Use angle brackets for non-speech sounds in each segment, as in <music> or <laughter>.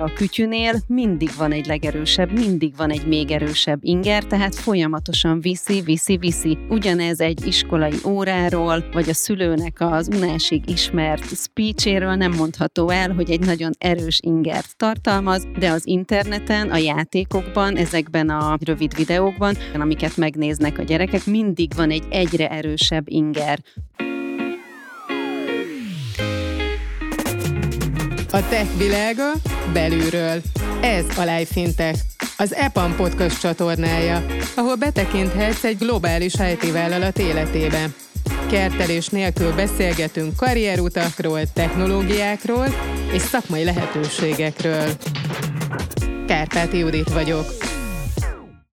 A kütyünél mindig van egy legerősebb, mindig van egy még erősebb inger, tehát folyamatosan viszi, viszi, viszi. Ugyanez egy iskolai óráról, vagy a szülőnek az unásig ismert speechéről nem mondható el, hogy egy nagyon erős ingert tartalmaz, de az interneten, a játékokban, ezekben a rövid videókban, amiket megnéznek a gyerekek, mindig van egy egyre erősebb inger. A tech világa belülről. Ez a Life Fintech, az EPAM Podcast csatornája, ahol betekinthetsz egy globális IT vállalat életébe. Kertelés nélkül beszélgetünk karrierutakról, technológiákról és szakmai lehetőségekről. Kárpáti Judit vagyok.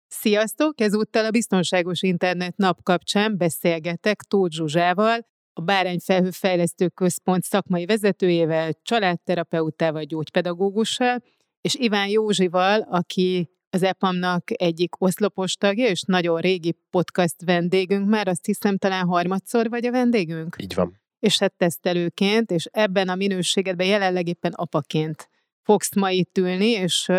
Sziasztok! Ezúttal a Biztonságos Internet nap kapcsán beszélgetek Tóth Zsuzsával, a Bárányfelhő Fejlesztő Központ szakmai vezetőjével, családterapeutával, gyógypedagógussal, és Iván Józsival, aki az EPAM-nak egyik oszlopos tagja, és nagyon régi podcast vendégünk már, azt hiszem talán harmadszor vagy a vendégünk? Így van. És hát tesztelőként, és ebben a minőségedben jelenleg éppen apaként fogsz ma itt ülni, és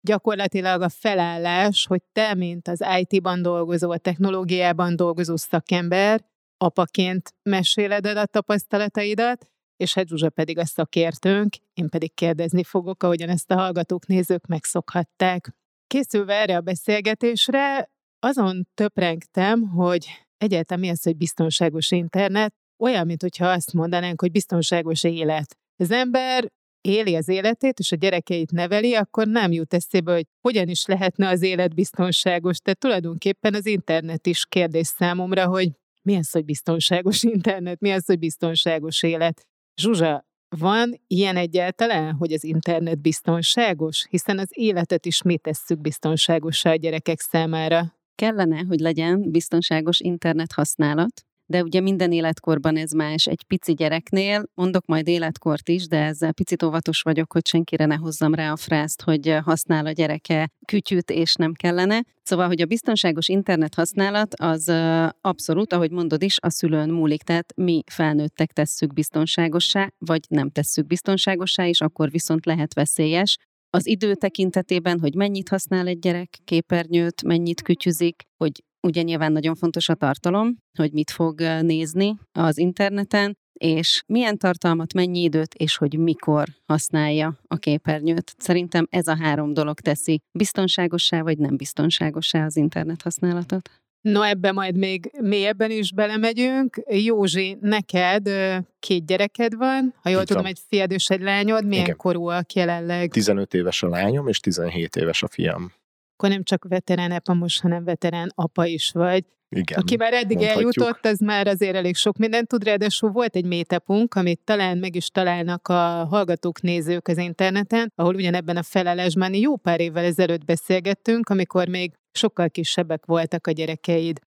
gyakorlatilag a felállás, hogy te, mint az IT-ban dolgozó, a technológiában dolgozó szakember, apaként meséled el a tapasztalataidat, és hát Zsuzsa pedig a szakértőnk, én pedig kérdezni fogok, ahogyan ezt a hallgatók, nézők megszokhatták. Készülve erre a beszélgetésre, azon töprengtem, hogy egyáltalán mi az, hogy biztonságos internet, olyan, mintha azt mondanánk, hogy biztonságos élet. Az ember éli az életét, és a gyerekeit neveli, akkor nem jut eszébe, hogy hogyan is lehetne az élet biztonságos. Tehát tulajdonképpen az internet is kérdés számomra, hogy mi az, hogy biztonságos internet, mi az, hogy biztonságos élet. Zsuzsa, van ilyen egyáltalán, hogy az internet biztonságos? Hiszen az életet is mi tesszük biztonságosá a gyerekek számára? Kellene, hogy legyen biztonságos internet használat, de ugye minden életkorban ez más. Egy pici gyereknél, mondok majd életkort is, de ezzel picit óvatos vagyok, hogy senkire ne hozzam rá a frászt, hogy használ a gyereke kütyűt, és nem kellene. Szóval, hogy a biztonságos internet használat az abszolút, ahogy mondod is, a szülőn múlik. Tehát mi felnőttek tesszük biztonságossá, vagy nem tesszük biztonságossá, és akkor viszont lehet veszélyes. Az idő tekintetében, hogy mennyit használ egy gyerek képernyőt, mennyit kütyüzik, hogy Ugye nyilván nagyon fontos a tartalom, hogy mit fog nézni az interneten, és milyen tartalmat, mennyi időt, és hogy mikor használja a képernyőt. Szerintem ez a három dolog teszi biztonságossá vagy nem biztonságossá az internet használatot. No, ebbe majd még mélyebben is belemegyünk. Józsi, neked két gyereked van, ha jól Itt tudom, van. egy fiad és egy lányod. Milyen Igen. korúak jelenleg? 15 éves a lányom, és 17 éves a fiam akkor nem csak veterán apa most, hanem veterán apa is vagy. Igen, Aki már eddig mondhatjuk. eljutott, az már azért elég sok mindent tud, ráadásul volt egy métepunk, amit talán meg is találnak a hallgatók, nézők az interneten, ahol ugyanebben a felelésben jó pár évvel ezelőtt beszélgettünk, amikor még sokkal kisebbek voltak a gyerekeid.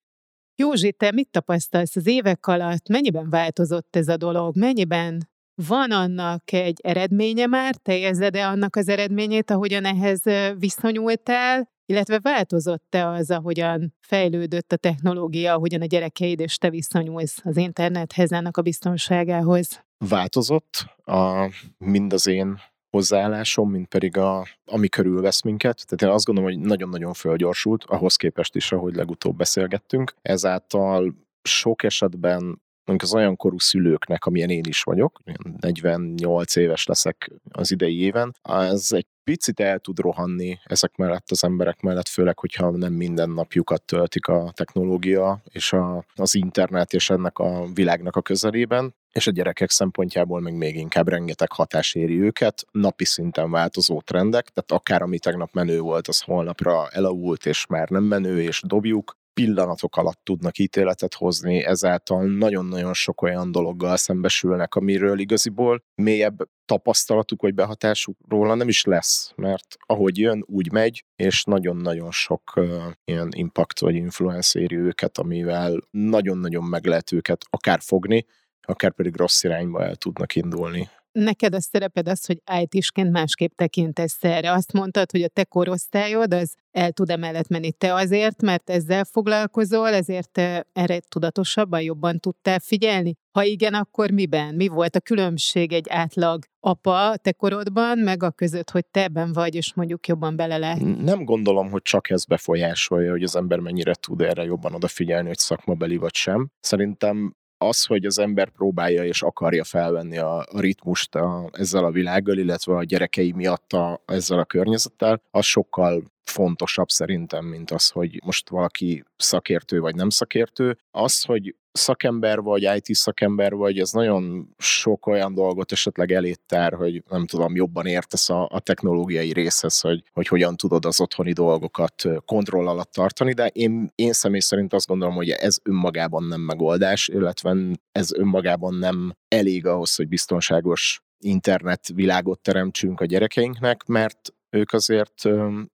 Józsi, te mit tapasztalsz az évek alatt? Mennyiben változott ez a dolog? Mennyiben van annak egy eredménye már? Te érzed-e annak az eredményét, ahogyan ehhez viszonyultál? Illetve változott-e az, ahogyan fejlődött a technológia, ahogyan a gyerekeid és te viszonyulsz az internethez, ennek a biztonságához? Változott a, mind az én hozzáállásom, mint pedig a, ami körülvesz minket. Tehát én azt gondolom, hogy nagyon-nagyon fölgyorsult, ahhoz képest is, ahogy legutóbb beszélgettünk. Ezáltal sok esetben mondjuk az olyan korú szülőknek, amilyen én is vagyok, 48 éves leszek az idei éven, ez egy picit el tud rohanni ezek mellett az emberek mellett, főleg, hogyha nem minden napjukat töltik a technológia és a, az internet és ennek a világnak a közelében, és a gyerekek szempontjából még még inkább rengeteg hatás éri őket, napi szinten változó trendek, tehát akár ami tegnap menő volt, az holnapra elavult, és már nem menő, és dobjuk, pillanatok alatt tudnak ítéletet hozni, ezáltal nagyon-nagyon sok olyan dologgal szembesülnek, amiről igaziból mélyebb tapasztalatuk vagy behatásuk róla nem is lesz, mert ahogy jön, úgy megy, és nagyon-nagyon sok uh, ilyen impact vagy influence éri őket, amivel nagyon-nagyon meg lehet őket akár fogni, akár pedig rossz irányba el tudnak indulni. Neked a szereped az, hogy IT-sként másképp tekintesz erre. Azt mondtad, hogy a te korosztályod az el tud emellett menni. Te azért, mert ezzel foglalkozol, ezért te erre tudatosabban, jobban tudtál figyelni? Ha igen, akkor miben? Mi volt a különbség egy átlag apa te korodban, meg a között, hogy te ebben vagy, és mondjuk jobban bele lehet? Nem gondolom, hogy csak ez befolyásolja, hogy az ember mennyire tud erre jobban odafigyelni, hogy szakmabeli vagy sem. Szerintem az, hogy az ember próbálja és akarja felvenni a, a ritmust a, ezzel a világgal, illetve a gyerekei miatt a, ezzel a környezettel, az sokkal fontosabb szerintem, mint az, hogy most valaki szakértő vagy nem szakértő. Az, hogy szakember vagy, IT szakember vagy, ez nagyon sok olyan dolgot esetleg eléttár, hogy nem tudom, jobban értesz a, a technológiai részhez, hogy, hogy hogyan tudod az otthoni dolgokat kontroll alatt tartani, de én, én személy szerint azt gondolom, hogy ez önmagában nem megoldás, illetve ez önmagában nem elég ahhoz, hogy biztonságos internet világot teremtsünk a gyerekeinknek, mert ők azért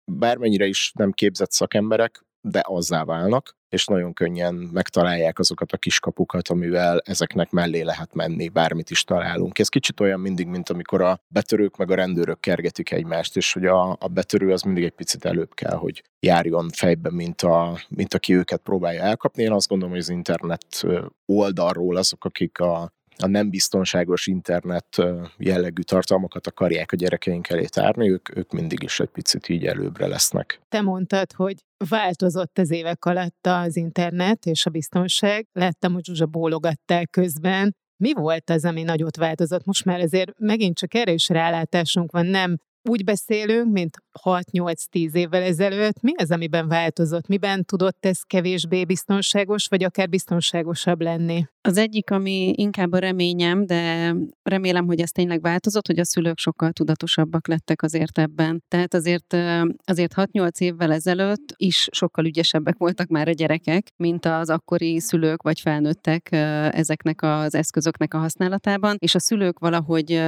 bármennyire is nem képzett szakemberek, de azzá válnak, és nagyon könnyen megtalálják azokat a kiskapukat, amivel ezeknek mellé lehet menni, bármit is találunk. Ez kicsit olyan mindig, mint amikor a betörők meg a rendőrök kergetik egymást, és hogy a, a betörő az mindig egy picit előbb kell, hogy járjon fejbe, mint, a, mint aki őket próbálja elkapni. Én azt gondolom, hogy az internet oldalról azok, akik a a nem biztonságos internet jellegű tartalmakat akarják a gyerekeink elé tárni, ők, ők mindig is egy picit így előbbre lesznek. Te mondtad, hogy változott az évek alatt az internet és a biztonság. Láttam, hogy Zsuzsa bólogattál közben. Mi volt az, ami nagyot változott? Most már ezért megint csak erős rálátásunk van, nem úgy beszélünk, mint 6-8-10 évvel ezelőtt. Mi az, amiben változott? Miben tudott ez kevésbé biztonságos, vagy akár biztonságosabb lenni? Az egyik, ami inkább a reményem, de remélem, hogy ez tényleg változott, hogy a szülők sokkal tudatosabbak lettek azért ebben. Tehát azért, azért 6-8 évvel ezelőtt is sokkal ügyesebbek voltak már a gyerekek, mint az akkori szülők vagy felnőttek ezeknek az eszközöknek a használatában, és a szülők valahogy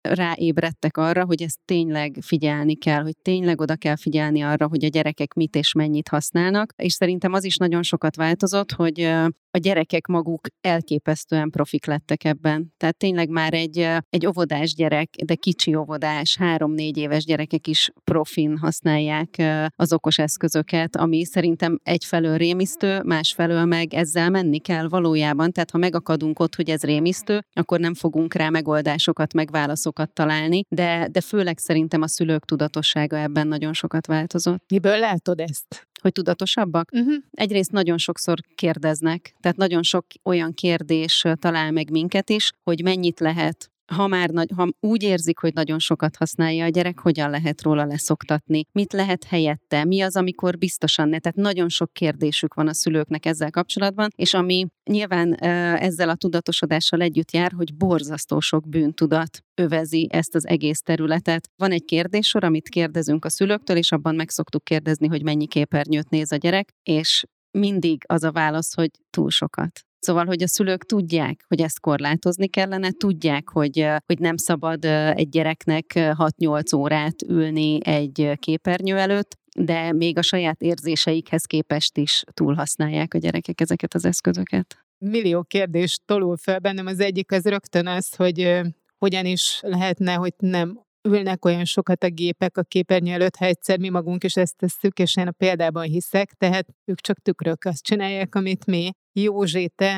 ráébredtek arra, hogy ezt tényleg figyelni kell, hogy tényleg oda kell figyelni arra, hogy a gyerekek mit és mennyit használnak, és szerintem az is nagyon sokat változott, hogy a gyerekek maguk elképesztően profik lettek ebben. Tehát tényleg már egy, egy óvodás gyerek, de kicsi óvodás, három-négy éves gyerekek is profin használják az okos eszközöket, ami szerintem egyfelől rémisztő, másfelől meg ezzel menni kell valójában. Tehát ha megakadunk ott, hogy ez rémisztő, akkor nem fogunk rá megoldásokat, meg válaszokat találni, de, de főleg szerintem a szülők tudatossága ebben nagyon sokat változott. Miből látod ezt? Hogy tudatosabbak? Uh-huh. Egyrészt nagyon sokszor kérdeznek, tehát nagyon sok olyan kérdés talál meg minket is, hogy mennyit lehet ha már nagy, ha úgy érzik, hogy nagyon sokat használja a gyerek, hogyan lehet róla leszoktatni? Mit lehet helyette? Mi az, amikor biztosan ne? Tehát nagyon sok kérdésük van a szülőknek ezzel kapcsolatban, és ami nyilván ezzel a tudatosodással együtt jár, hogy borzasztó sok bűntudat övezi ezt az egész területet. Van egy kérdéssor, amit kérdezünk a szülőktől, és abban meg szoktuk kérdezni, hogy mennyi képernyőt néz a gyerek, és mindig az a válasz, hogy túl sokat. Szóval, hogy a szülők tudják, hogy ezt korlátozni kellene, tudják, hogy, hogy nem szabad egy gyereknek 6-8 órát ülni egy képernyő előtt, de még a saját érzéseikhez képest is túlhasználják a gyerekek ezeket az eszközöket. Millió kérdés tolul fel bennem. Az egyik az rögtön az, hogy hogyan is lehetne, hogy nem ülnek olyan sokat a gépek a képernyő előtt, ha egyszer mi magunk is ezt tesszük, és én a példában hiszek, tehát ők csak tükrök, azt csinálják, amit mi. Józsi, te,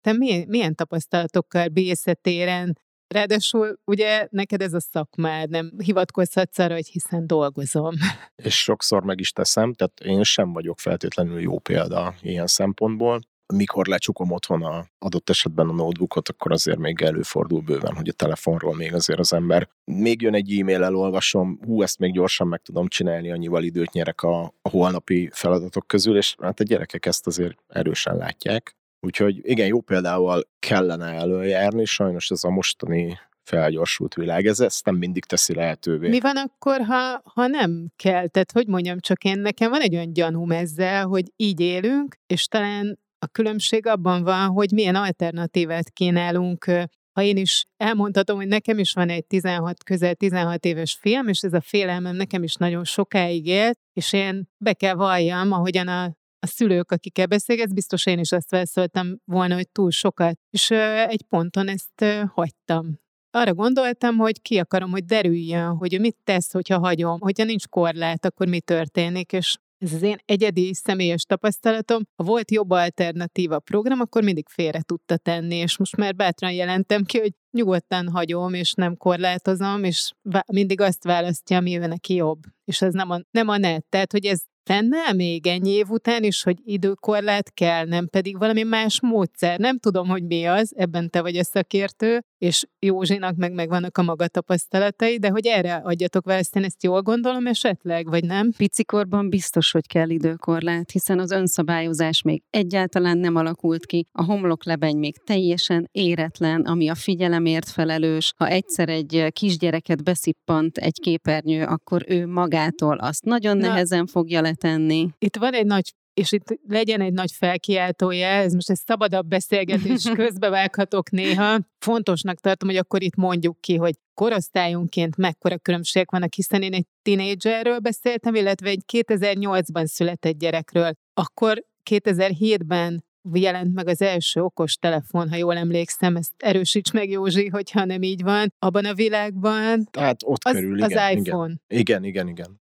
te milyen, milyen tapasztalatokkal bírsz téren? Ráadásul ugye neked ez a szakmád, nem hivatkozhatsz arra, hogy hiszen dolgozom. És sokszor meg is teszem, tehát én sem vagyok feltétlenül jó példa ilyen szempontból mikor lecsukom otthon a adott esetben a notebookot, akkor azért még előfordul bőven, hogy a telefonról még azért az ember még jön egy e-mail, elolvasom, hú, ezt még gyorsan meg tudom csinálni, annyival időt nyerek a, a holnapi feladatok közül, és hát a gyerekek ezt azért erősen látják. Úgyhogy igen, jó példával kellene előjárni, sajnos ez a mostani felgyorsult világ, ez ezt nem mindig teszi lehetővé. Mi van akkor, ha, ha nem kell? Tehát, hogy mondjam, csak én nekem van egy olyan gyanúm ezzel, hogy így élünk, és talán a különbség abban van, hogy milyen alternatívát kínálunk. Ha én is elmondhatom, hogy nekem is van egy 16, közel 16 éves film, és ez a félelmem nekem is nagyon sokáig élt, és én be kell valljam, ahogyan a, a szülők, akikkel beszélgetsz, biztos én is azt válaszoltam volna, hogy túl sokat. És egy ponton ezt hagytam. arra gondoltam, hogy ki akarom, hogy derüljön, hogy mit tesz, hogyha hagyom, hogyha nincs korlát, akkor mi történik, és ez az én egyedi személyes tapasztalatom, ha volt jobb alternatíva program, akkor mindig félre tudta tenni, és most már bátran jelentem ki, hogy nyugodtan hagyom, és nem korlátozom, és mindig azt választja, ami ő neki jobb. És ez nem a, nem a net. Tehát, hogy ez fennáll még ennyi év után is, hogy időkorlát kell, nem pedig valami más módszer. Nem tudom, hogy mi az, ebben te vagy a szakértő, és Józsinak meg megvannak a maga tapasztalatai, de hogy erre adjatok választ, én ezt jól gondolom esetleg, vagy nem? Picikorban biztos, hogy kell időkorlát, hiszen az önszabályozás még egyáltalán nem alakult ki, a homloklebeny még teljesen éretlen, ami a figyelemért felelős. Ha egyszer egy kisgyereket beszippant egy képernyő, akkor ő magától azt nagyon Na, nehezen fogja letenni. Itt van egy nagy és itt legyen egy nagy felkiáltója, ez most egy szabadabb beszélgetés, <laughs> közbevághatok néha. Fontosnak tartom, hogy akkor itt mondjuk ki, hogy korosztályunként mekkora különbségek vannak, hiszen én egy tinédzserről beszéltem, illetve egy 2008-ban született gyerekről. Akkor 2007-ben jelent meg az első okos telefon, ha jól emlékszem, ezt erősíts meg Józsi, hogyha nem így van, abban a világban. Tehát ott az, körül, igen. Az iPhone. Igen, igen, igen. Igen.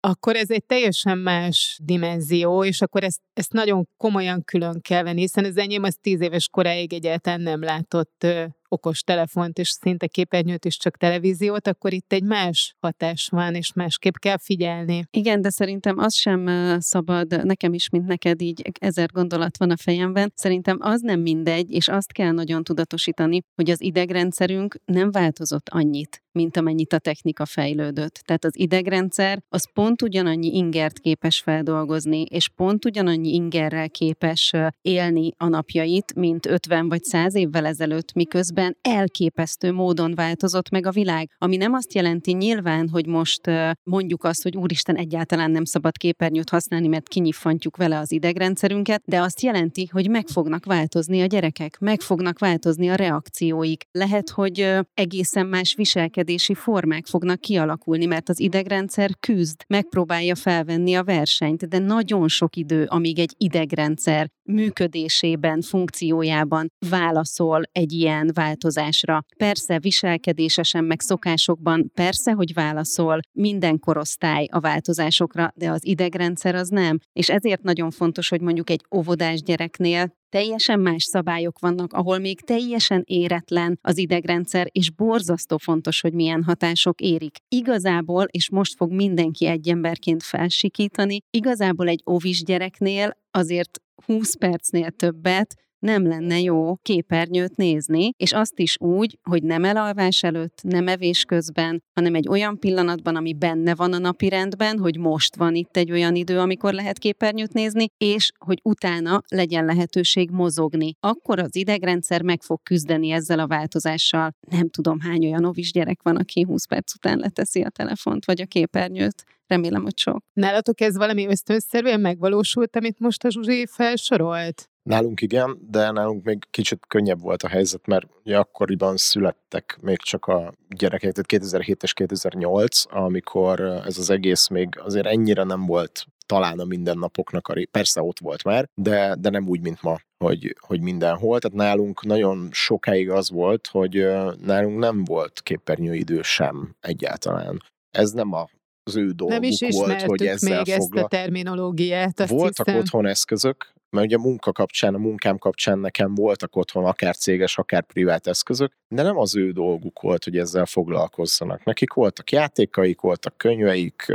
Akkor ez egy teljesen más dimenzió, és akkor ezt, ezt nagyon komolyan külön kell venni, hiszen az enyém az tíz éves koráig egyáltalán nem látott okos telefont, és szinte képernyőt is csak televíziót, akkor itt egy más hatás van, és másképp kell figyelni. Igen, de szerintem az sem szabad, nekem is, mint neked így ezer gondolat van a fejemben, szerintem az nem mindegy, és azt kell nagyon tudatosítani, hogy az idegrendszerünk nem változott annyit, mint amennyit a technika fejlődött. Tehát az idegrendszer az pont ugyanannyi ingert képes feldolgozni, és pont ugyanannyi ingerrel képes élni a napjait, mint 50 vagy 100 évvel ezelőtt, miközben elképesztő módon változott meg a világ. Ami nem azt jelenti nyilván, hogy most mondjuk azt, hogy úristen, egyáltalán nem szabad képernyőt használni, mert kinyiffantjuk vele az idegrendszerünket, de azt jelenti, hogy meg fognak változni a gyerekek, meg fognak változni a reakcióik. Lehet, hogy egészen más viselkedési formák fognak kialakulni, mert az idegrendszer küzd, megpróbálja felvenni a versenyt, de nagyon sok idő, amíg egy idegrendszer működésében, funkciójában válaszol egy ilyen változásra. Persze viselkedésesen, meg szokásokban, persze, hogy válaszol minden korosztály a változásokra, de az idegrendszer az nem. És ezért nagyon fontos, hogy mondjuk egy óvodás gyereknél teljesen más szabályok vannak, ahol még teljesen éretlen az idegrendszer, és borzasztó fontos, hogy milyen hatások érik. Igazából, és most fog mindenki egy emberként felsikítani, igazából egy óvis gyereknél azért 20 percnél többet nem lenne jó képernyőt nézni, és azt is úgy, hogy nem elalvás előtt, nem evés közben, hanem egy olyan pillanatban, ami benne van a napi rendben, hogy most van itt egy olyan idő, amikor lehet képernyőt nézni, és hogy utána legyen lehetőség mozogni. Akkor az idegrendszer meg fog küzdeni ezzel a változással. Nem tudom, hány olyan ovis gyerek van, aki 20 perc után leteszi a telefont vagy a képernyőt. Remélem, hogy sok. Nálatok ez valami ösztönszerűen megvalósult, amit most a Zsuzsi felsorolt? Nálunk igen, de nálunk még kicsit könnyebb volt a helyzet, mert ugye akkoriban születtek még csak a gyerekek, tehát 2007 és 2008, amikor ez az egész még azért ennyire nem volt talán a mindennapoknak a ré... Persze ott volt már, de, de nem úgy, mint ma, hogy, hogy mindenhol. Tehát nálunk nagyon sokáig az volt, hogy nálunk nem volt képernyőidő sem egyáltalán. Ez nem a az ő dolguk Nem is volt, hogy ezzel még fogla... ezt a terminológiát. Azt Voltak hiszem. otthon eszközök, mert ugye a munka kapcsán, a munkám kapcsán nekem voltak otthon akár céges, akár privát eszközök, de nem az ő dolguk volt, hogy ezzel foglalkozzanak. Nekik voltak játékaik, voltak könyveik,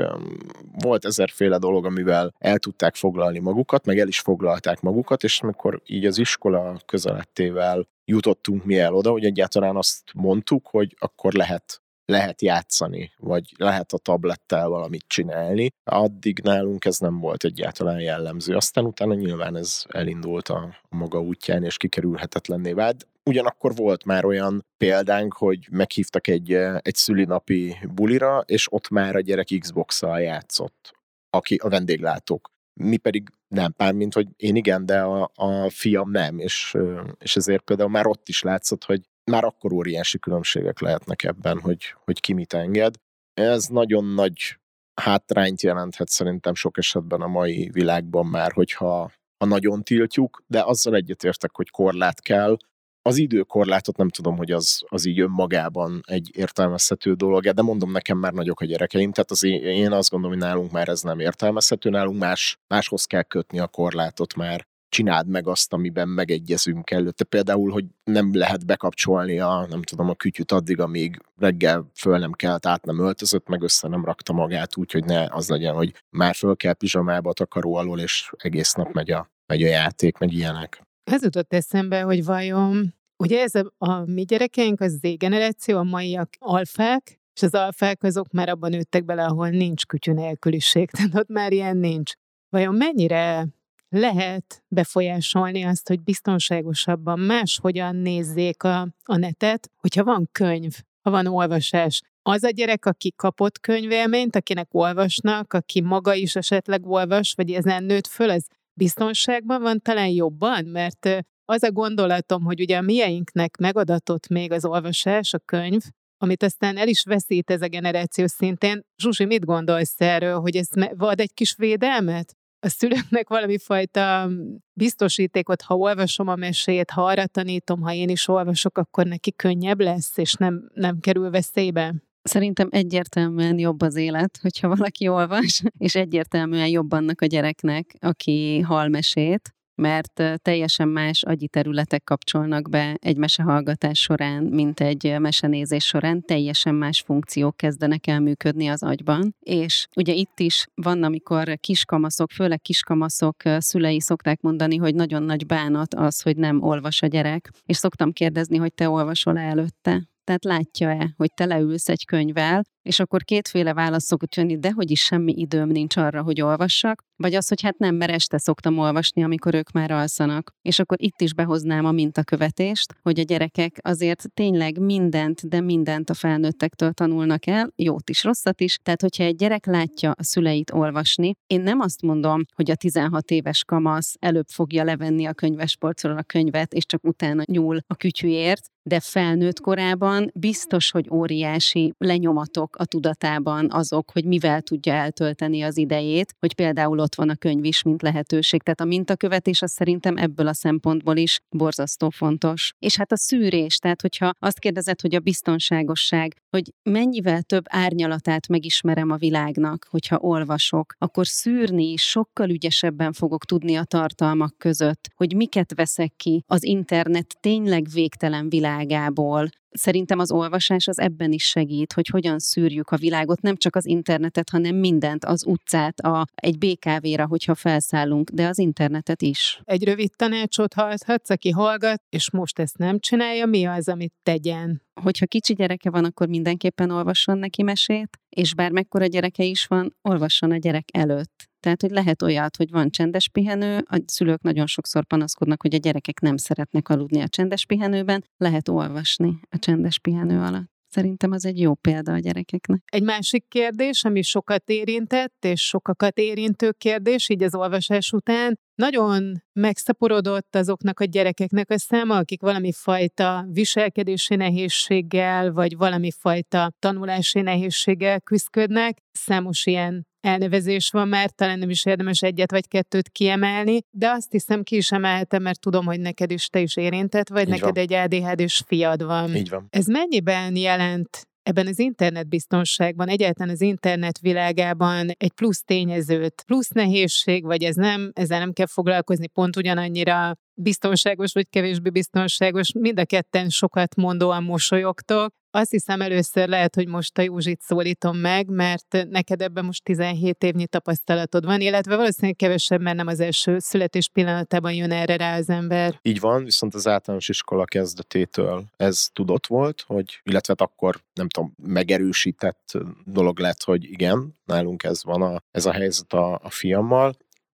volt ezerféle dolog, amivel el tudták foglalni magukat, meg el is foglalták magukat, és amikor így az iskola közelettével jutottunk mi el oda, hogy egyáltalán azt mondtuk, hogy akkor lehet lehet játszani, vagy lehet a tablettel valamit csinálni. Addig nálunk ez nem volt egyáltalán jellemző. Aztán utána nyilván ez elindult a, maga útján, és kikerülhetetlenné vált. Ugyanakkor volt már olyan példánk, hogy meghívtak egy, egy szülinapi bulira, és ott már a gyerek Xbox-szal játszott, aki a vendéglátók. Mi pedig nem, mint hogy én igen, de a, a fiam nem, és, és ezért például már ott is látszott, hogy már akkor óriási különbségek lehetnek ebben, hogy, hogy ki mit enged. Ez nagyon nagy hátrányt jelenthet szerintem sok esetben a mai világban már, hogyha ha nagyon tiltjuk, de azzal egyetértek, hogy korlát kell, Az időkorlátot nem tudom, hogy az, az így önmagában egy értelmezhető dolog, de mondom, nekem már nagyok a gyerekeim, tehát az én, én azt gondolom, hogy nálunk már ez nem értelmezhető, nálunk más, máshoz kell kötni a korlátot már csináld meg azt, amiben megegyezünk előtte. Például, hogy nem lehet bekapcsolni a, nem tudom, a kütyüt addig, amíg reggel föl nem kelt, át nem öltözött, meg össze nem rakta magát, úgyhogy ne az legyen, hogy már föl kell pizsamába a takaró alól, és egész nap megy a, megy a játék, meg ilyenek. Ez jutott eszembe, hogy vajon, ugye ez a, a mi gyerekeink, az Z generáció, a maiak alfák, és az alfák azok már abban nőttek bele, ahol nincs kütyű nélküliség, <laughs> tehát ott már ilyen nincs. Vajon mennyire lehet befolyásolni azt, hogy biztonságosabban máshogyan nézzék a, a netet, hogyha van könyv, ha van olvasás. Az a gyerek, aki kapott könyvélményt, akinek olvasnak, aki maga is esetleg olvas, vagy ezen nőtt föl, az biztonságban van talán jobban, mert az a gondolatom, hogy ugye a mieinknek megadatott még az olvasás, a könyv, amit aztán el is veszít ez a generáció szintén. Zsuzsi, mit gondolsz erről, hogy ez ad egy kis védelmet? A szülőknek valami fajta biztosítékot, ha olvasom a mesét, ha arra tanítom, ha én is olvasok, akkor neki könnyebb lesz, és nem, nem kerül veszélybe. Szerintem egyértelműen jobb az élet, hogyha valaki olvas, és egyértelműen jobb annak a gyereknek, aki hall mesét, mert teljesen más agyi területek kapcsolnak be egy mesehallgatás során, mint egy mesenézés során, teljesen más funkciók kezdenek el működni az agyban. És ugye itt is van, amikor kiskamaszok, főleg kiskamaszok szülei szokták mondani, hogy nagyon nagy bánat az, hogy nem olvas a gyerek, és szoktam kérdezni, hogy te olvasol előtte. Tehát látja-e, hogy te leülsz egy könyvvel, és akkor kétféle válasz szokott jönni, de hogy is semmi időm nincs arra, hogy olvassak, vagy az, hogy hát nem, mert este szoktam olvasni, amikor ők már alszanak. És akkor itt is behoznám a mintakövetést, hogy a gyerekek azért tényleg mindent, de mindent a felnőttektől tanulnak el, jót is, rosszat is. Tehát, hogyha egy gyerek látja a szüleit olvasni, én nem azt mondom, hogy a 16 éves kamasz előbb fogja levenni a könyvespolcról a könyvet, és csak utána nyúl a kütyűért, de felnőtt korában biztos, hogy óriási lenyomatok a tudatában azok, hogy mivel tudja eltölteni az idejét, hogy például ott van a könyv is, mint lehetőség. Tehát a mintakövetés az szerintem ebből a szempontból is borzasztó fontos. És hát a szűrés, tehát hogyha azt kérdezed, hogy a biztonságosság, hogy mennyivel több árnyalatát megismerem a világnak, hogyha olvasok, akkor szűrni sokkal ügyesebben fogok tudni a tartalmak között, hogy miket veszek ki az internet tényleg végtelen világából, Szerintem az olvasás az ebben is segít, hogy hogyan szűrjük a világot, nem csak az internetet, hanem mindent, az utcát, a, egy BKV-ra, hogyha felszállunk, de az internetet is. Egy rövid tanácsot hallhatsz, aki hallgat, és most ezt nem csinálja, mi az, amit tegyen? Hogyha kicsi gyereke van, akkor mindenképpen olvasson neki mesét, és bármekkora gyereke is van, olvasson a gyerek előtt. Tehát, hogy lehet olyat, hogy van csendes pihenő, a szülők nagyon sokszor panaszkodnak, hogy a gyerekek nem szeretnek aludni a csendes pihenőben, lehet olvasni a csendes pihenő alatt. Szerintem az egy jó példa a gyerekeknek. Egy másik kérdés, ami sokat érintett, és sokakat érintő kérdés, így az olvasás után, nagyon megszaporodott azoknak a gyerekeknek a száma, akik valami fajta viselkedési nehézséggel, vagy valami fajta tanulási nehézséggel küzdködnek. Számos ilyen elnevezés van már, talán nem is érdemes egyet vagy kettőt kiemelni, de azt hiszem ki is emelhetem, mert tudom, hogy neked is te is érintett, vagy Így neked van. egy ADHD-s fiad van. Így van. Ez mennyiben jelent ebben az internetbiztonságban, egyáltalán az internet világában egy plusz tényezőt, plusz nehézség, vagy ez nem, ezzel nem kell foglalkozni, pont ugyanannyira biztonságos vagy kevésbé biztonságos, mind a ketten sokat mondóan mosolyogtok. Azt hiszem először lehet, hogy most a Józsit szólítom meg, mert neked ebben most 17 évnyi tapasztalatod van, illetve valószínűleg kevesebb, mert nem az első születés pillanatában jön erre rá az ember. Így van, viszont az általános iskola kezdetétől ez tudott volt, hogy, illetve hát akkor nem tudom, megerősített dolog lett, hogy igen, nálunk ez van a, ez a helyzet a, a fiammal,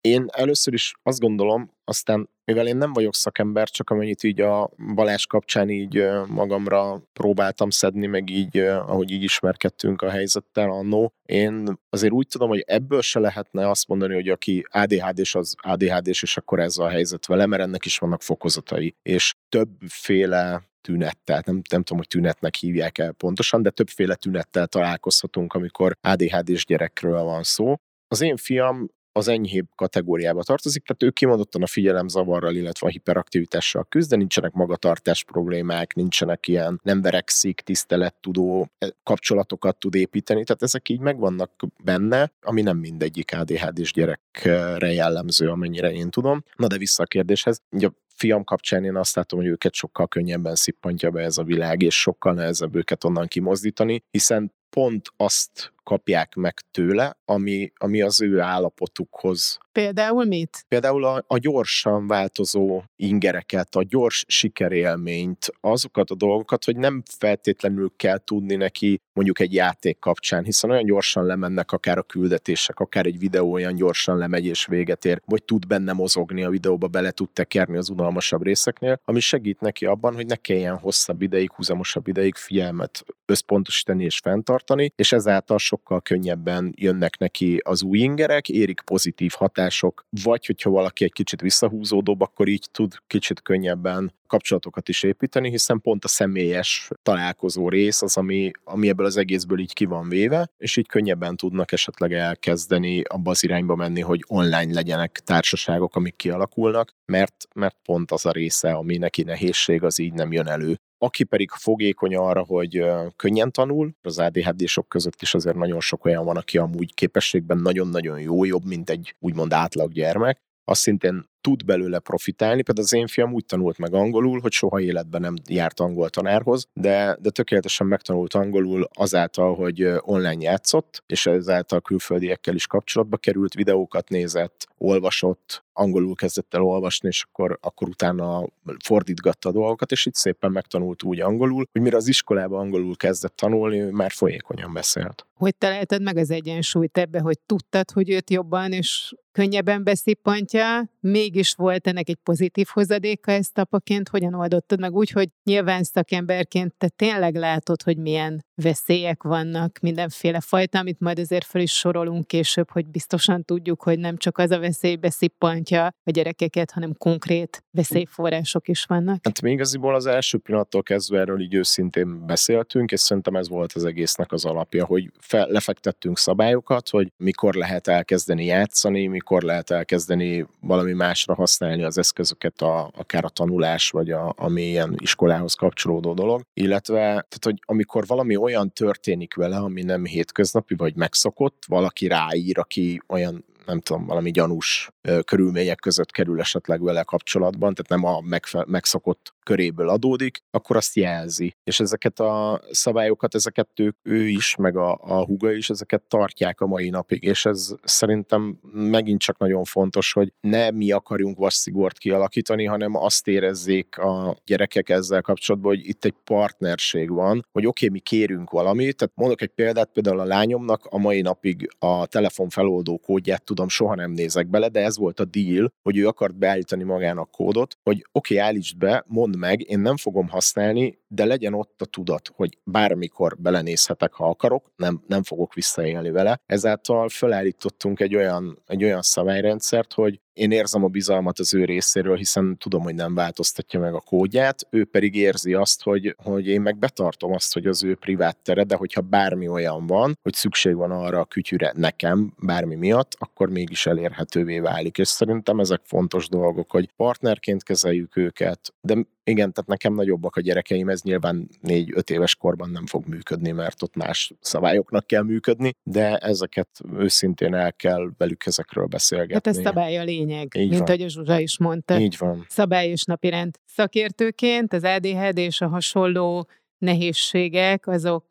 én először is azt gondolom, aztán mivel én nem vagyok szakember, csak amennyit így a Balázs kapcsán így magamra próbáltam szedni, meg így, ahogy így ismerkedtünk a helyzettel annó, én azért úgy tudom, hogy ebből se lehetne azt mondani, hogy aki ADHD-s, az ADHD-s, és akkor ez a helyzet vele, mert ennek is vannak fokozatai. És többféle tünettel, nem, nem tudom, hogy tünetnek hívják el pontosan, de többféle tünettel találkozhatunk, amikor ADHD-s gyerekről van szó. Az én fiam az enyhébb kategóriába tartozik, tehát ő kimondottan a figyelemzavarral, illetve a hiperaktivitással küzd, de nincsenek magatartás problémák, nincsenek ilyen nem verekszik, tisztelettudó eh, kapcsolatokat tud építeni, tehát ezek így megvannak benne, ami nem mindegyik ADHD-s gyerekre jellemző, amennyire én tudom. Na de vissza a kérdéshez. Ugye fiam kapcsán én azt látom, hogy őket sokkal könnyebben szippantja be ez a világ, és sokkal nehezebb őket onnan kimozdítani, hiszen pont azt kapják meg tőle, ami, ami az ő állapotukhoz. Például mit? Például a, a gyorsan változó ingereket, a gyors sikerélményt, azokat a dolgokat, hogy nem feltétlenül kell tudni neki mondjuk egy játék kapcsán, hiszen olyan gyorsan lemennek akár a küldetések, akár egy videó olyan gyorsan lemegy és véget ér, vagy tud benne mozogni a videóba, bele tud tekerni az unalmasabb részeknél, ami segít neki abban, hogy ne kelljen hosszabb ideig, húzamosabb ideig figyelmet összpontosítani és fenntartani, és ezáltal sokkal könnyebben jönnek neki az új ingerek, érik pozitív hatások, vagy hogyha valaki egy kicsit visszahúzódóbb, akkor így tud kicsit könnyebben kapcsolatokat is építeni, hiszen pont a személyes találkozó rész az, ami, ami ebből az egészből így ki van véve, és így könnyebben tudnak esetleg elkezdeni abba az irányba menni, hogy online legyenek társaságok, amik kialakulnak, mert, mert pont az a része, ami neki nehézség, az így nem jön elő. Aki pedig fogékony arra, hogy könnyen tanul, az ADHD-sok között is azért nagyon sok olyan van, aki amúgy képességben nagyon-nagyon jó, jobb, mint egy úgymond átlag gyermek, az szintén tud belőle profitálni. Például az én fiam úgy tanult meg angolul, hogy soha életben nem járt angol tanárhoz, de, de tökéletesen megtanult angolul azáltal, hogy online játszott, és ezáltal külföldiekkel is kapcsolatba került, videókat nézett, olvasott, angolul kezdett el olvasni, és akkor, akkor utána fordítgatta a dolgokat, és így szépen megtanult úgy angolul, hogy mire az iskolában angolul kezdett tanulni, ő már folyékonyan beszélt. Hogy találtad meg az egyensúlyt ebbe, hogy tudtad, hogy őt jobban és könnyebben beszippantja, mégis volt ennek egy pozitív hozadéka ezt apaként, hogyan oldottad meg úgy, hogy nyilván szakemberként te tényleg látod, hogy milyen veszélyek vannak, mindenféle fajta, amit majd azért fel is sorolunk később, hogy biztosan tudjuk, hogy nem csak az a veszély beszippantja a gyerekeket, hanem konkrét veszélyforrások is vannak. Hát még igaziból az első pillanattól kezdve erről így őszintén beszéltünk, és szerintem ez volt az egésznek az alapja, hogy fel, lefektettünk szabályokat, hogy mikor lehet elkezdeni játszani, mikor lehet elkezdeni valami másra használni az eszközöket, a, akár a tanulás, vagy a, a mélyen iskolához kapcsolódó dolog, illetve tehát, hogy amikor valami olyan történik vele, ami nem hétköznapi, vagy megszokott, valaki ráír, aki olyan nem tudom, valami gyanús körülmények között kerül esetleg vele kapcsolatban, tehát nem a megfe- megszokott köréből adódik, akkor azt jelzi. És ezeket a szabályokat, ezeket ő, ő is, meg a, a huga is, ezeket tartják a mai napig, és ez szerintem megint csak nagyon fontos, hogy ne mi akarjunk vasszigort kialakítani, hanem azt érezzék a gyerekek ezzel kapcsolatban, hogy itt egy partnerség van, hogy oké, okay, mi kérünk valamit, tehát mondok egy példát, például a lányomnak a mai napig a telefon feloldó kódját tudom, soha nem nézek bele, de ez volt a deal, hogy ő akart beállítani magának kódot, hogy oké, okay, állítsd be, mondd meg, én nem fogom használni, de legyen ott a tudat, hogy bármikor belenézhetek, ha akarok, nem, nem fogok visszaélni vele. Ezáltal felállítottunk egy olyan, egy olyan szabályrendszert, hogy én érzem a bizalmat az ő részéről, hiszen tudom, hogy nem változtatja meg a kódját, ő pedig érzi azt, hogy, hogy én meg betartom azt, hogy az ő privát tere, de hogyha bármi olyan van, hogy szükség van arra a kütyűre nekem, bármi miatt, akkor mégis elérhetővé válik. És szerintem ezek fontos dolgok, hogy partnerként kezeljük őket, de igen, tehát nekem nagyobbak a gyerekeim, ez nyilván négy-öt éves korban nem fog működni, mert ott más szabályoknak kell működni, de ezeket őszintén el kell velük ezekről beszélgetni. Hát ez szabály a lényeg, Így mint van. ahogy a Zsuzsa is mondta. Így van. Szabály és napirend. Szakértőként az ADHD és a hasonló nehézségek, azok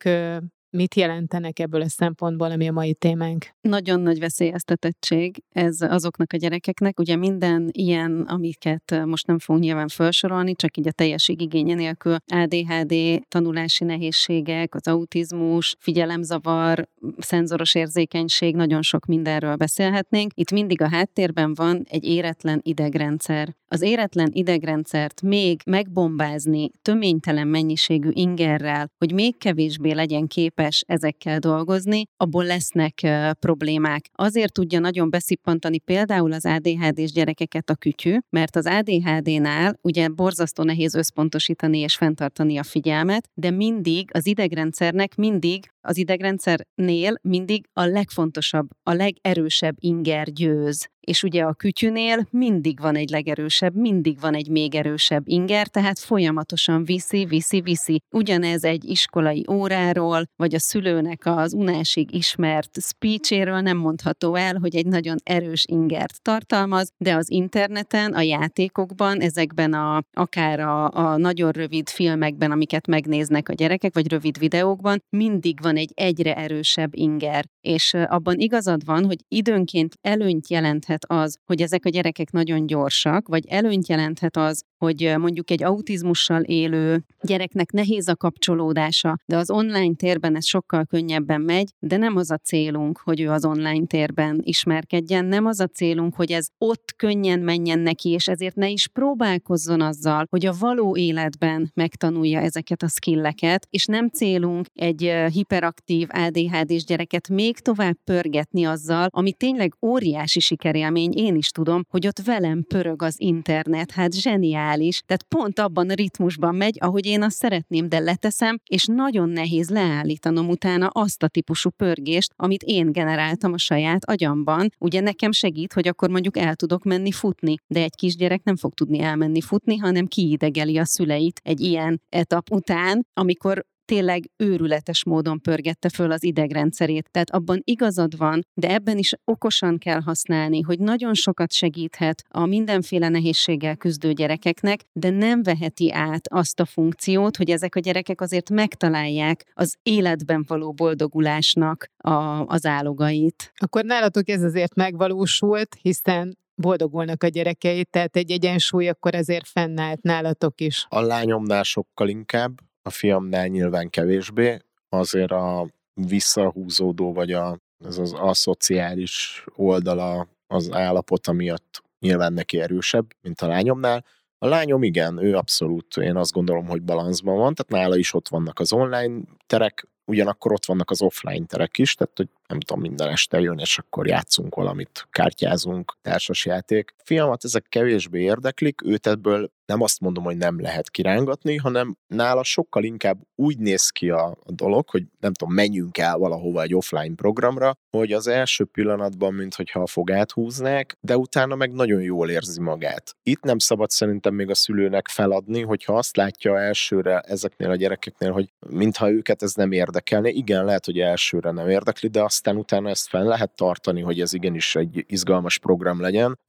mit jelentenek ebből a szempontból, ami a mai témánk? Nagyon nagy veszélyeztetettség ez azoknak a gyerekeknek. Ugye minden ilyen, amiket most nem fogunk nyilván felsorolni, csak így a teljesség igénye nélkül ADHD, tanulási nehézségek, az autizmus, figyelemzavar, szenzoros érzékenység, nagyon sok mindenről beszélhetnénk. Itt mindig a háttérben van egy éretlen idegrendszer. Az éretlen idegrendszert még megbombázni töménytelen mennyiségű ingerrel, hogy még kevésbé legyen képes ezekkel dolgozni, abból lesznek problémák. Azért tudja nagyon beszippantani például az ADHD-s gyerekeket a kütyű, mert az ADHD-nál ugye borzasztó nehéz összpontosítani és fenntartani a figyelmet, de mindig az idegrendszernek mindig az idegrendszernél mindig a legfontosabb, a legerősebb inger győz. És ugye a kütyünél mindig van egy legerősebb, mindig van egy még erősebb inger, tehát folyamatosan viszi, viszi, viszi. Ugyanez egy iskolai óráról, vagy a szülőnek az unásig ismert speechéről nem mondható el, hogy egy nagyon erős ingert tartalmaz, de az interneten, a játékokban, ezekben a, akár a, a nagyon rövid filmekben, amiket megnéznek a gyerekek, vagy rövid videókban, mindig van egy egyre erősebb inger. És abban igazad van, hogy időnként előnyt jelenthet az, hogy ezek a gyerekek nagyon gyorsak, vagy előnyt jelenthet az, hogy mondjuk egy autizmussal élő gyereknek nehéz a kapcsolódása, de az online térben ez sokkal könnyebben megy, de nem az a célunk, hogy ő az online térben ismerkedjen, nem az a célunk, hogy ez ott könnyen menjen neki, és ezért ne is próbálkozzon azzal, hogy a való életben megtanulja ezeket a skilleket, és nem célunk egy hiperaktív ADHD-s gyereket még tovább pörgetni azzal, ami tényleg óriási sikerélmény, én is tudom, hogy ott velem pörög az internet, hát zseniális tehát pont abban a ritmusban megy, ahogy én azt szeretném, de leteszem, és nagyon nehéz leállítanom utána azt a típusú pörgést, amit én generáltam a saját agyamban. Ugye nekem segít, hogy akkor mondjuk el tudok menni futni, de egy kisgyerek nem fog tudni elmenni futni, hanem kiidegeli a szüleit egy ilyen etap után, amikor tényleg őrületes módon pörgette föl az idegrendszerét. Tehát abban igazad van, de ebben is okosan kell használni, hogy nagyon sokat segíthet a mindenféle nehézséggel küzdő gyerekeknek, de nem veheti át azt a funkciót, hogy ezek a gyerekek azért megtalálják az életben való boldogulásnak a, az állogait. Akkor nálatok ez azért megvalósult, hiszen boldogulnak a gyerekeit, tehát egy egyensúly akkor ezért fennállt nálatok is. A lányomnál sokkal inkább, a fiamnál nyilván kevésbé, azért a visszahúzódó, vagy a, ez az aszociális oldala az állapota miatt nyilván neki erősebb, mint a lányomnál. A lányom igen, ő abszolút, én azt gondolom, hogy balanszban van, tehát nála is ott vannak az online terek, ugyanakkor ott vannak az offline terek is, tehát hogy nem tudom, minden este jön, és akkor játszunk valamit, kártyázunk, társasjáték. Fiamat ezek kevésbé érdeklik, őt ebből nem azt mondom, hogy nem lehet kirángatni, hanem nála sokkal inkább úgy néz ki a, a dolog, hogy nem tudom, menjünk el valahova egy offline programra, hogy az első pillanatban, mintha a fogát húznák, de utána meg nagyon jól érzi magát. Itt nem szabad szerintem még a szülőnek feladni, hogyha azt látja elsőre ezeknél a gyerekeknél, hogy mintha őket ez nem érdekelne. Igen, lehet, hogy elsőre nem érdekli, de aztán utána ezt fel lehet tartani, hogy ez igenis egy izgalmas program legyen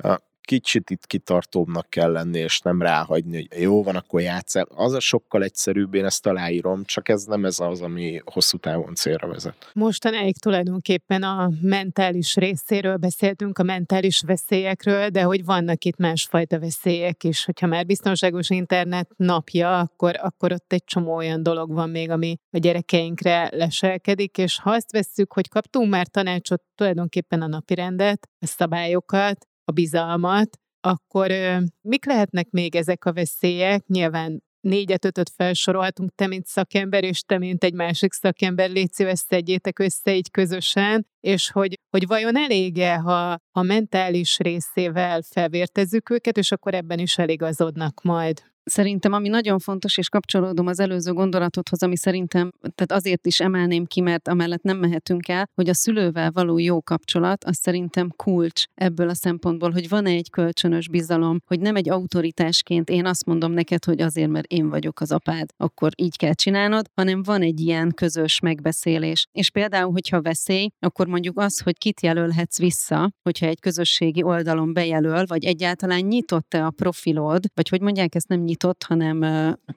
kicsit itt kitartóbbnak kell lenni, és nem ráhagyni, hogy jó van, akkor játszál. Az a sokkal egyszerűbb, én ezt aláírom, csak ez nem ez az, ami hosszú távon célra vezet. Mostanáig tulajdonképpen a mentális részéről beszéltünk, a mentális veszélyekről, de hogy vannak itt másfajta veszélyek is. Hogyha már biztonságos internet napja, akkor, akkor ott egy csomó olyan dolog van még, ami a gyerekeinkre leselkedik, és ha azt vesszük, hogy kaptunk már tanácsot tulajdonképpen a napirendet, a szabályokat, a bizalmat, akkor mik lehetnek még ezek a veszélyek? Nyilván négyet, ötöt felsorolhatunk, te, mint szakember, és te, mint egy másik szakember, légy szíves, szedjétek össze így közösen, és hogy, hogy vajon elége, ha a mentális részével felvértezzük őket, és akkor ebben is eligazodnak majd. Szerintem, ami nagyon fontos, és kapcsolódom az előző gondolatodhoz, ami szerintem, tehát azért is emelném ki, mert amellett nem mehetünk el, hogy a szülővel való jó kapcsolat, az szerintem kulcs ebből a szempontból, hogy van-e egy kölcsönös bizalom, hogy nem egy autoritásként én azt mondom neked, hogy azért, mert én vagyok az apád, akkor így kell csinálnod, hanem van egy ilyen közös megbeszélés. És például, hogyha veszély, akkor mondjuk az, hogy kit jelölhetsz vissza, hogyha egy közösségi oldalon bejelöl, vagy egyáltalán nyitott-e a profilod, vagy hogy mondják ezt nem nyit nyitott, hanem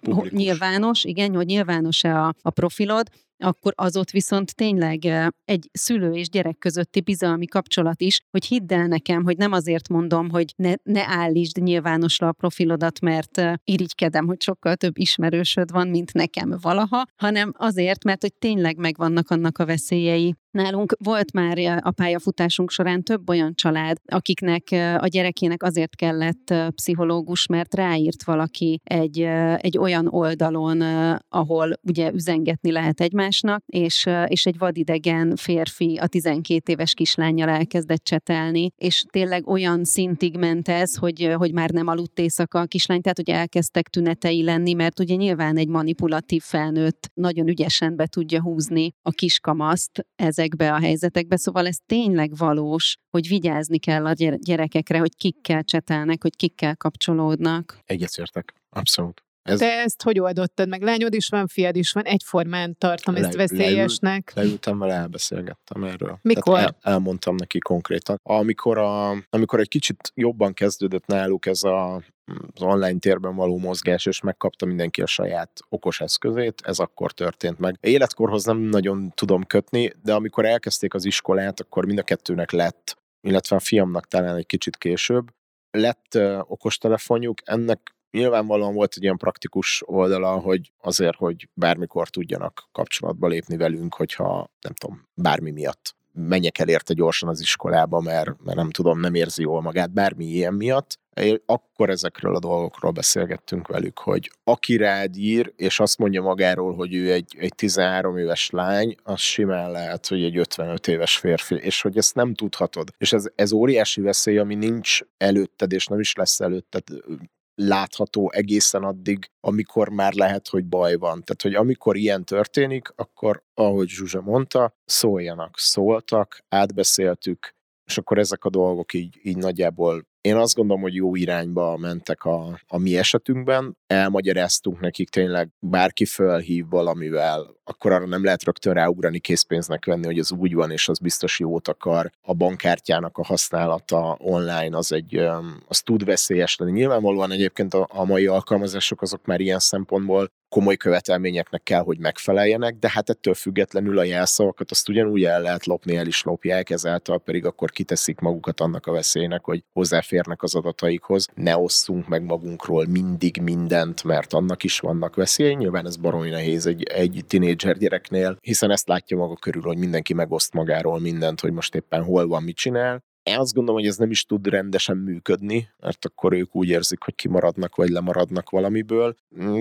Publikus. nyilvános, igen, hogy nyilvános-e a, a profilod, akkor az ott viszont tényleg egy szülő és gyerek közötti bizalmi kapcsolat is, hogy hidd el nekem, hogy nem azért mondom, hogy ne, ne állítsd nyilvánosra a profilodat, mert irigykedem, hogy sokkal több ismerősöd van, mint nekem valaha, hanem azért, mert hogy tényleg megvannak annak a veszélyei, Nálunk volt már a pályafutásunk során több olyan család, akiknek a gyerekének azért kellett pszichológus, mert ráírt valaki egy, egy olyan oldalon, ahol ugye üzengetni lehet egymás egymásnak, és, és egy vadidegen férfi a 12 éves kislányjal elkezdett csetelni, és tényleg olyan szintig ment ez, hogy, hogy már nem aludt éjszaka a kislány, tehát hogy elkezdtek tünetei lenni, mert ugye nyilván egy manipulatív felnőtt nagyon ügyesen be tudja húzni a kiskamaszt ezekbe a helyzetekbe, szóval ez tényleg valós, hogy vigyázni kell a gyerekekre, hogy kikkel csetelnek, hogy kikkel kapcsolódnak. Egyetértek, abszolút. Ez... Te ezt hogy oldottad meg? Lányod is van, fiad is van, egyformán tartom le, ezt veszélyesnek. Leül, leültem vele, elbeszélgettem erről. Mikor? el, elmondtam neki konkrétan. Amikor, a, amikor egy kicsit jobban kezdődött náluk ez a, az online térben való mozgás, és megkapta mindenki a saját okos eszközét, ez akkor történt meg. Életkorhoz nem nagyon tudom kötni, de amikor elkezdték az iskolát, akkor mind a kettőnek lett, illetve a fiamnak talán egy kicsit később, lett okostelefonjuk, ennek Nyilvánvalóan volt egy ilyen praktikus oldala, hogy azért, hogy bármikor tudjanak kapcsolatba lépni velünk, hogyha nem tudom, bármi miatt menjek el érte gyorsan az iskolába, mert, mert nem tudom, nem érzi jól magát bármi ilyen miatt. Akkor ezekről a dolgokról beszélgettünk velük, hogy aki rád ír, és azt mondja magáról, hogy ő egy, egy 13 éves lány, az simán lehet, hogy egy 55 éves férfi, és hogy ezt nem tudhatod. És ez, ez óriási veszély, ami nincs előtted, és nem is lesz előtted látható egészen addig, amikor már lehet, hogy baj van. Tehát, hogy amikor ilyen történik, akkor, ahogy Zsuzsa mondta, szóljanak, szóltak, átbeszéltük, és akkor ezek a dolgok így, így nagyjából én azt gondolom, hogy jó irányba mentek a, a mi esetünkben. Elmagyaráztunk nekik tényleg, bárki fölhív valamivel, akkor arra nem lehet rögtön ráugrani készpénznek venni, hogy az úgy van, és az biztos jót akar. A bankkártyának a használata online az egy, az tud veszélyes lenni. Nyilvánvalóan egyébként a, a mai alkalmazások azok már ilyen szempontból komoly követelményeknek kell, hogy megfeleljenek, de hát ettől függetlenül a jelszavakat azt ugyanúgy el lehet lopni, el is lopják, ezáltal pedig akkor kiteszik magukat annak a veszélynek, hogy hozzáférnek az adataikhoz. Ne osszunk meg magunkról mindig mindent, mert annak is vannak veszélyei. Nyilván ez baromi nehéz egy, egy tinédzser gyereknél, hiszen ezt látja maga körül, hogy mindenki megoszt magáról mindent, hogy most éppen hol van, mit csinál, én azt gondolom, hogy ez nem is tud rendesen működni, mert akkor ők úgy érzik, hogy kimaradnak vagy lemaradnak valamiből,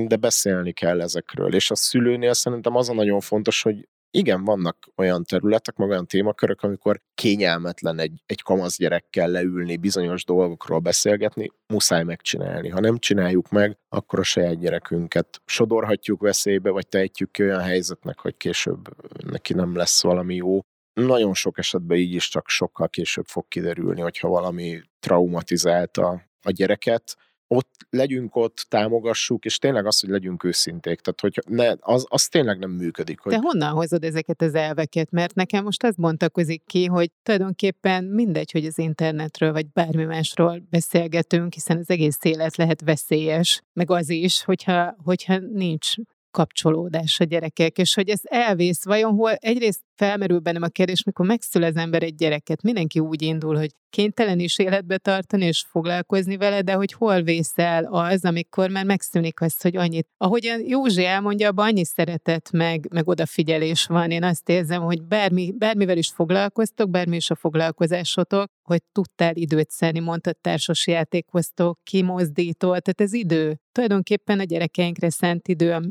de beszélni kell ezekről. És a szülőnél szerintem az a nagyon fontos, hogy igen, vannak olyan területek, meg olyan témakörök, amikor kényelmetlen egy, egy kamasz gyerekkel leülni, bizonyos dolgokról beszélgetni, muszáj megcsinálni. Ha nem csináljuk meg, akkor a saját gyerekünket sodorhatjuk veszélybe, vagy tehetjük ki olyan helyzetnek, hogy később neki nem lesz valami jó nagyon sok esetben így is csak sokkal később fog kiderülni, hogyha valami traumatizálta a gyereket, ott legyünk ott, támogassuk, és tényleg az, hogy legyünk őszinték. Tehát, hogy ne, az, az tényleg nem működik. Hogy... Te honnan hozod ezeket az elveket? Mert nekem most az bontakozik ki, hogy tulajdonképpen mindegy, hogy az internetről vagy bármi másról beszélgetünk, hiszen az egész élet lehet veszélyes, meg az is, hogyha, hogyha nincs kapcsolódás a gyerekek, és hogy ez elvész, vajon hol egyrészt felmerül bennem a kérdés, mikor megszül az ember egy gyereket, mindenki úgy indul, hogy kénytelen is életbe tartani és foglalkozni vele, de hogy hol vész el az, amikor már megszűnik az, hogy annyit. Ahogyan Józsi elmondja, abban annyi szeretet meg, meg odafigyelés van. Én azt érzem, hogy bármi, bármivel is foglalkoztok, bármi is a foglalkozásotok, hogy tudtál időt szenni, mondtad társas játékoztok, kimozdító, tehát ez idő. Tulajdonképpen a gyerekeinkre szent idő a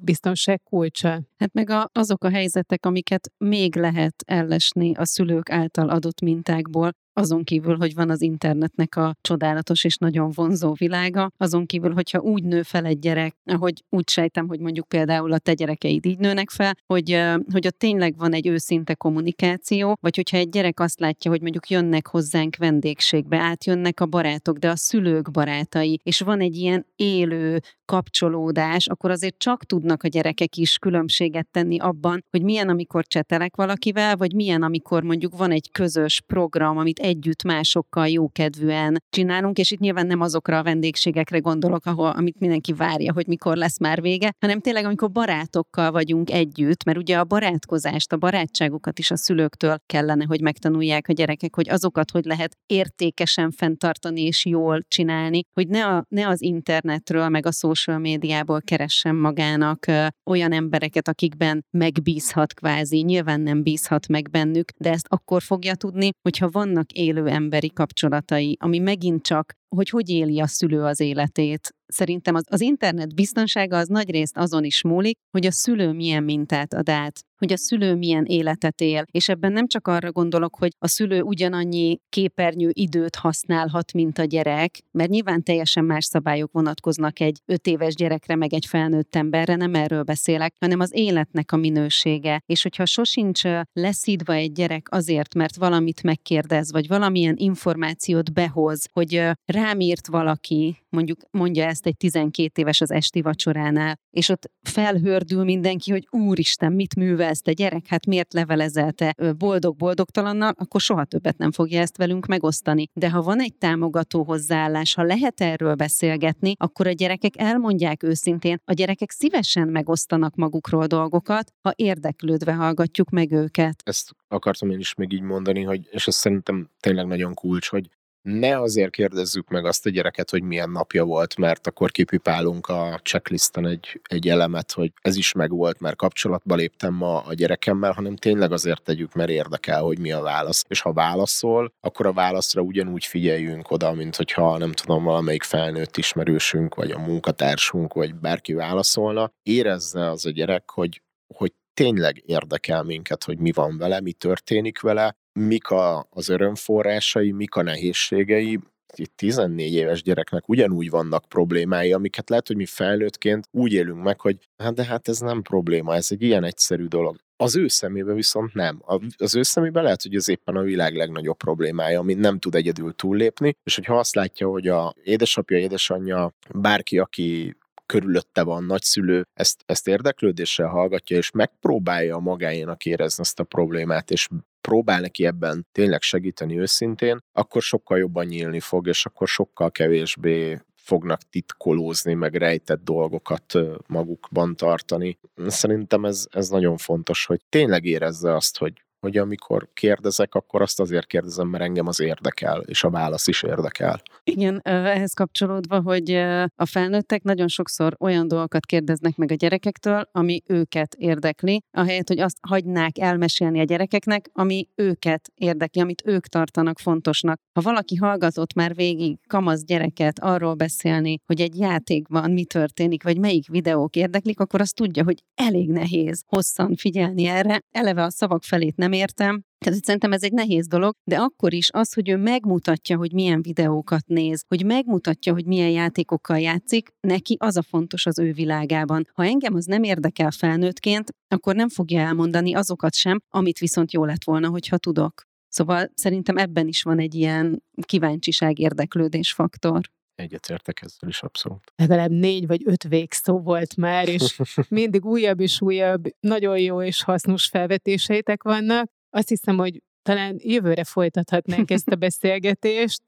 biztonság kulcsa. Hát meg a, azok a helyzetek, amiket még lehet ellesni a szülők által adott mintákból, azon kívül, hogy van az internetnek a csodálatos és nagyon vonzó világa, azon kívül, hogyha úgy nő fel egy gyerek, ahogy úgy sejtem, hogy mondjuk például a te gyerekeid így nőnek fel, hogy, hogy ott tényleg van egy őszinte kommunikáció, vagy hogyha egy gyerek azt látja, hogy mondjuk jönnek hozzánk vendégségbe, átjönnek a barátok, de a szülők barátai, és van egy ilyen élő kapcsolódás, akkor azért csak tudnak a gyerekek is különbséget tenni abban, hogy milyen, amikor csetelek valakivel, vagy milyen, amikor mondjuk van egy közös program, amit együtt másokkal jókedvűen csinálunk, és itt nyilván nem azokra a vendégségekre gondolok, ahol, amit mindenki várja, hogy mikor lesz már vége, hanem tényleg, amikor barátokkal vagyunk együtt, mert ugye a barátkozást, a barátságokat is a szülőktől kellene, hogy megtanulják a gyerekek, hogy azokat hogy lehet értékesen fenntartani és jól csinálni, hogy ne, a, ne az internetről, meg a social médiából keressen magának ö, olyan embereket, akikben megbízhat kvázi, nyilván nem bízhat meg bennük, de ezt akkor fogja tudni, hogyha vannak élő emberi kapcsolatai, ami megint csak, hogy hogy éli a szülő az életét, szerintem az, az internet biztonsága az nagy részt azon is múlik, hogy a szülő milyen mintát ad át hogy a szülő milyen életet él. És ebben nem csak arra gondolok, hogy a szülő ugyanannyi képernyő időt használhat, mint a gyerek, mert nyilván teljesen más szabályok vonatkoznak egy öt éves gyerekre, meg egy felnőtt emberre, nem erről beszélek, hanem az életnek a minősége. És hogyha sosincs leszídva egy gyerek azért, mert valamit megkérdez, vagy valamilyen információt behoz, hogy rám írt valaki, mondjuk mondja ezt egy 12 éves az esti vacsoránál, és ott felhördül mindenki, hogy úristen, mit művelsz te gyerek, hát miért levelezel te boldog-boldogtalannal, akkor soha többet nem fogja ezt velünk megosztani. De ha van egy támogató hozzáállás, ha lehet erről beszélgetni, akkor a gyerekek elmondják őszintén, a gyerekek szívesen megosztanak magukról dolgokat, ha érdeklődve hallgatjuk meg őket. Ezt akartam én is még így mondani, hogy, és ez szerintem tényleg nagyon kulcs, hogy ne azért kérdezzük meg azt a gyereket, hogy milyen napja volt, mert akkor kipipálunk a checklisten egy, egy elemet, hogy ez is megvolt, mert kapcsolatba léptem ma a gyerekemmel, hanem tényleg azért tegyük, mert érdekel, hogy mi a válasz. És ha válaszol, akkor a válaszra ugyanúgy figyeljünk oda, mint hogyha nem tudom, valamelyik felnőtt ismerősünk, vagy a munkatársunk, vagy bárki válaszolna. Érezze az a gyerek, hogy, hogy tényleg érdekel minket, hogy mi van vele, mi történik vele, mik a, az örömforrásai, mik a nehézségei, egy 14 éves gyereknek ugyanúgy vannak problémái, amiket lehet, hogy mi felnőttként úgy élünk meg, hogy hát de hát ez nem probléma, ez egy ilyen egyszerű dolog. Az ő szemében viszont nem. Az ő szemében lehet, hogy ez éppen a világ legnagyobb problémája, amit nem tud egyedül túllépni, és hogyha azt látja, hogy a édesapja, édesanyja, bárki, aki körülötte van nagyszülő, ezt, ezt érdeklődéssel hallgatja, és megpróbálja magáénak érezni ezt a problémát, és próbál neki ebben tényleg segíteni őszintén, akkor sokkal jobban nyílni fog, és akkor sokkal kevésbé fognak titkolózni, meg rejtett dolgokat magukban tartani. Szerintem ez, ez nagyon fontos, hogy tényleg érezze azt, hogy hogy amikor kérdezek, akkor azt azért kérdezem, mert engem az érdekel, és a válasz is érdekel. Igen, ehhez kapcsolódva, hogy a felnőttek nagyon sokszor olyan dolgokat kérdeznek meg a gyerekektől, ami őket érdekli, ahelyett, hogy azt hagynák elmesélni a gyerekeknek, ami őket érdekli, amit ők tartanak fontosnak. Ha valaki hallgatott már végig kamasz gyereket arról beszélni, hogy egy játékban mi történik, vagy melyik videók érdeklik, akkor azt tudja, hogy elég nehéz hosszan figyelni erre, eleve a szavak felét nem értem, tehát szerintem ez egy nehéz dolog, de akkor is az, hogy ő megmutatja, hogy milyen videókat néz, hogy megmutatja, hogy milyen játékokkal játszik, neki az a fontos az ő világában. Ha engem az nem érdekel felnőttként, akkor nem fogja elmondani azokat sem, amit viszont jó lett volna, hogyha tudok. Szóval szerintem ebben is van egy ilyen kíváncsiság, érdeklődés faktor. Egyetértek ezzel is abszolút. Legalább négy vagy öt végszó volt már, és <laughs> mindig újabb és újabb, nagyon jó és hasznos felvetéseitek vannak. Azt hiszem, hogy talán jövőre folytathatnánk ezt a <laughs> beszélgetést.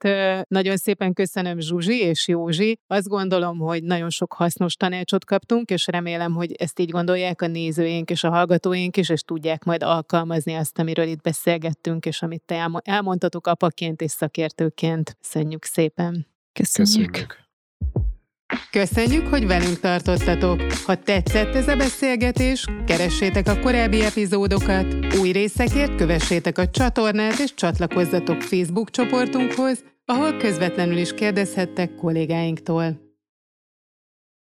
Nagyon szépen köszönöm Zsuzsi és Józsi. Azt gondolom, hogy nagyon sok hasznos tanácsot kaptunk, és remélem, hogy ezt így gondolják a nézőink és a hallgatóink is, és tudják majd alkalmazni azt, amiről itt beszélgettünk, és amit te elmondtatok apaként és szakértőként. Köszönjük szépen! Köszönjük! Köszönjük. Köszönjük, hogy velünk tartottatok! Ha tetszett ez a beszélgetés, keressétek a korábbi epizódokat, új részekért kövessétek a csatornát és csatlakozzatok Facebook csoportunkhoz, ahol közvetlenül is kérdezhettek kollégáinktól.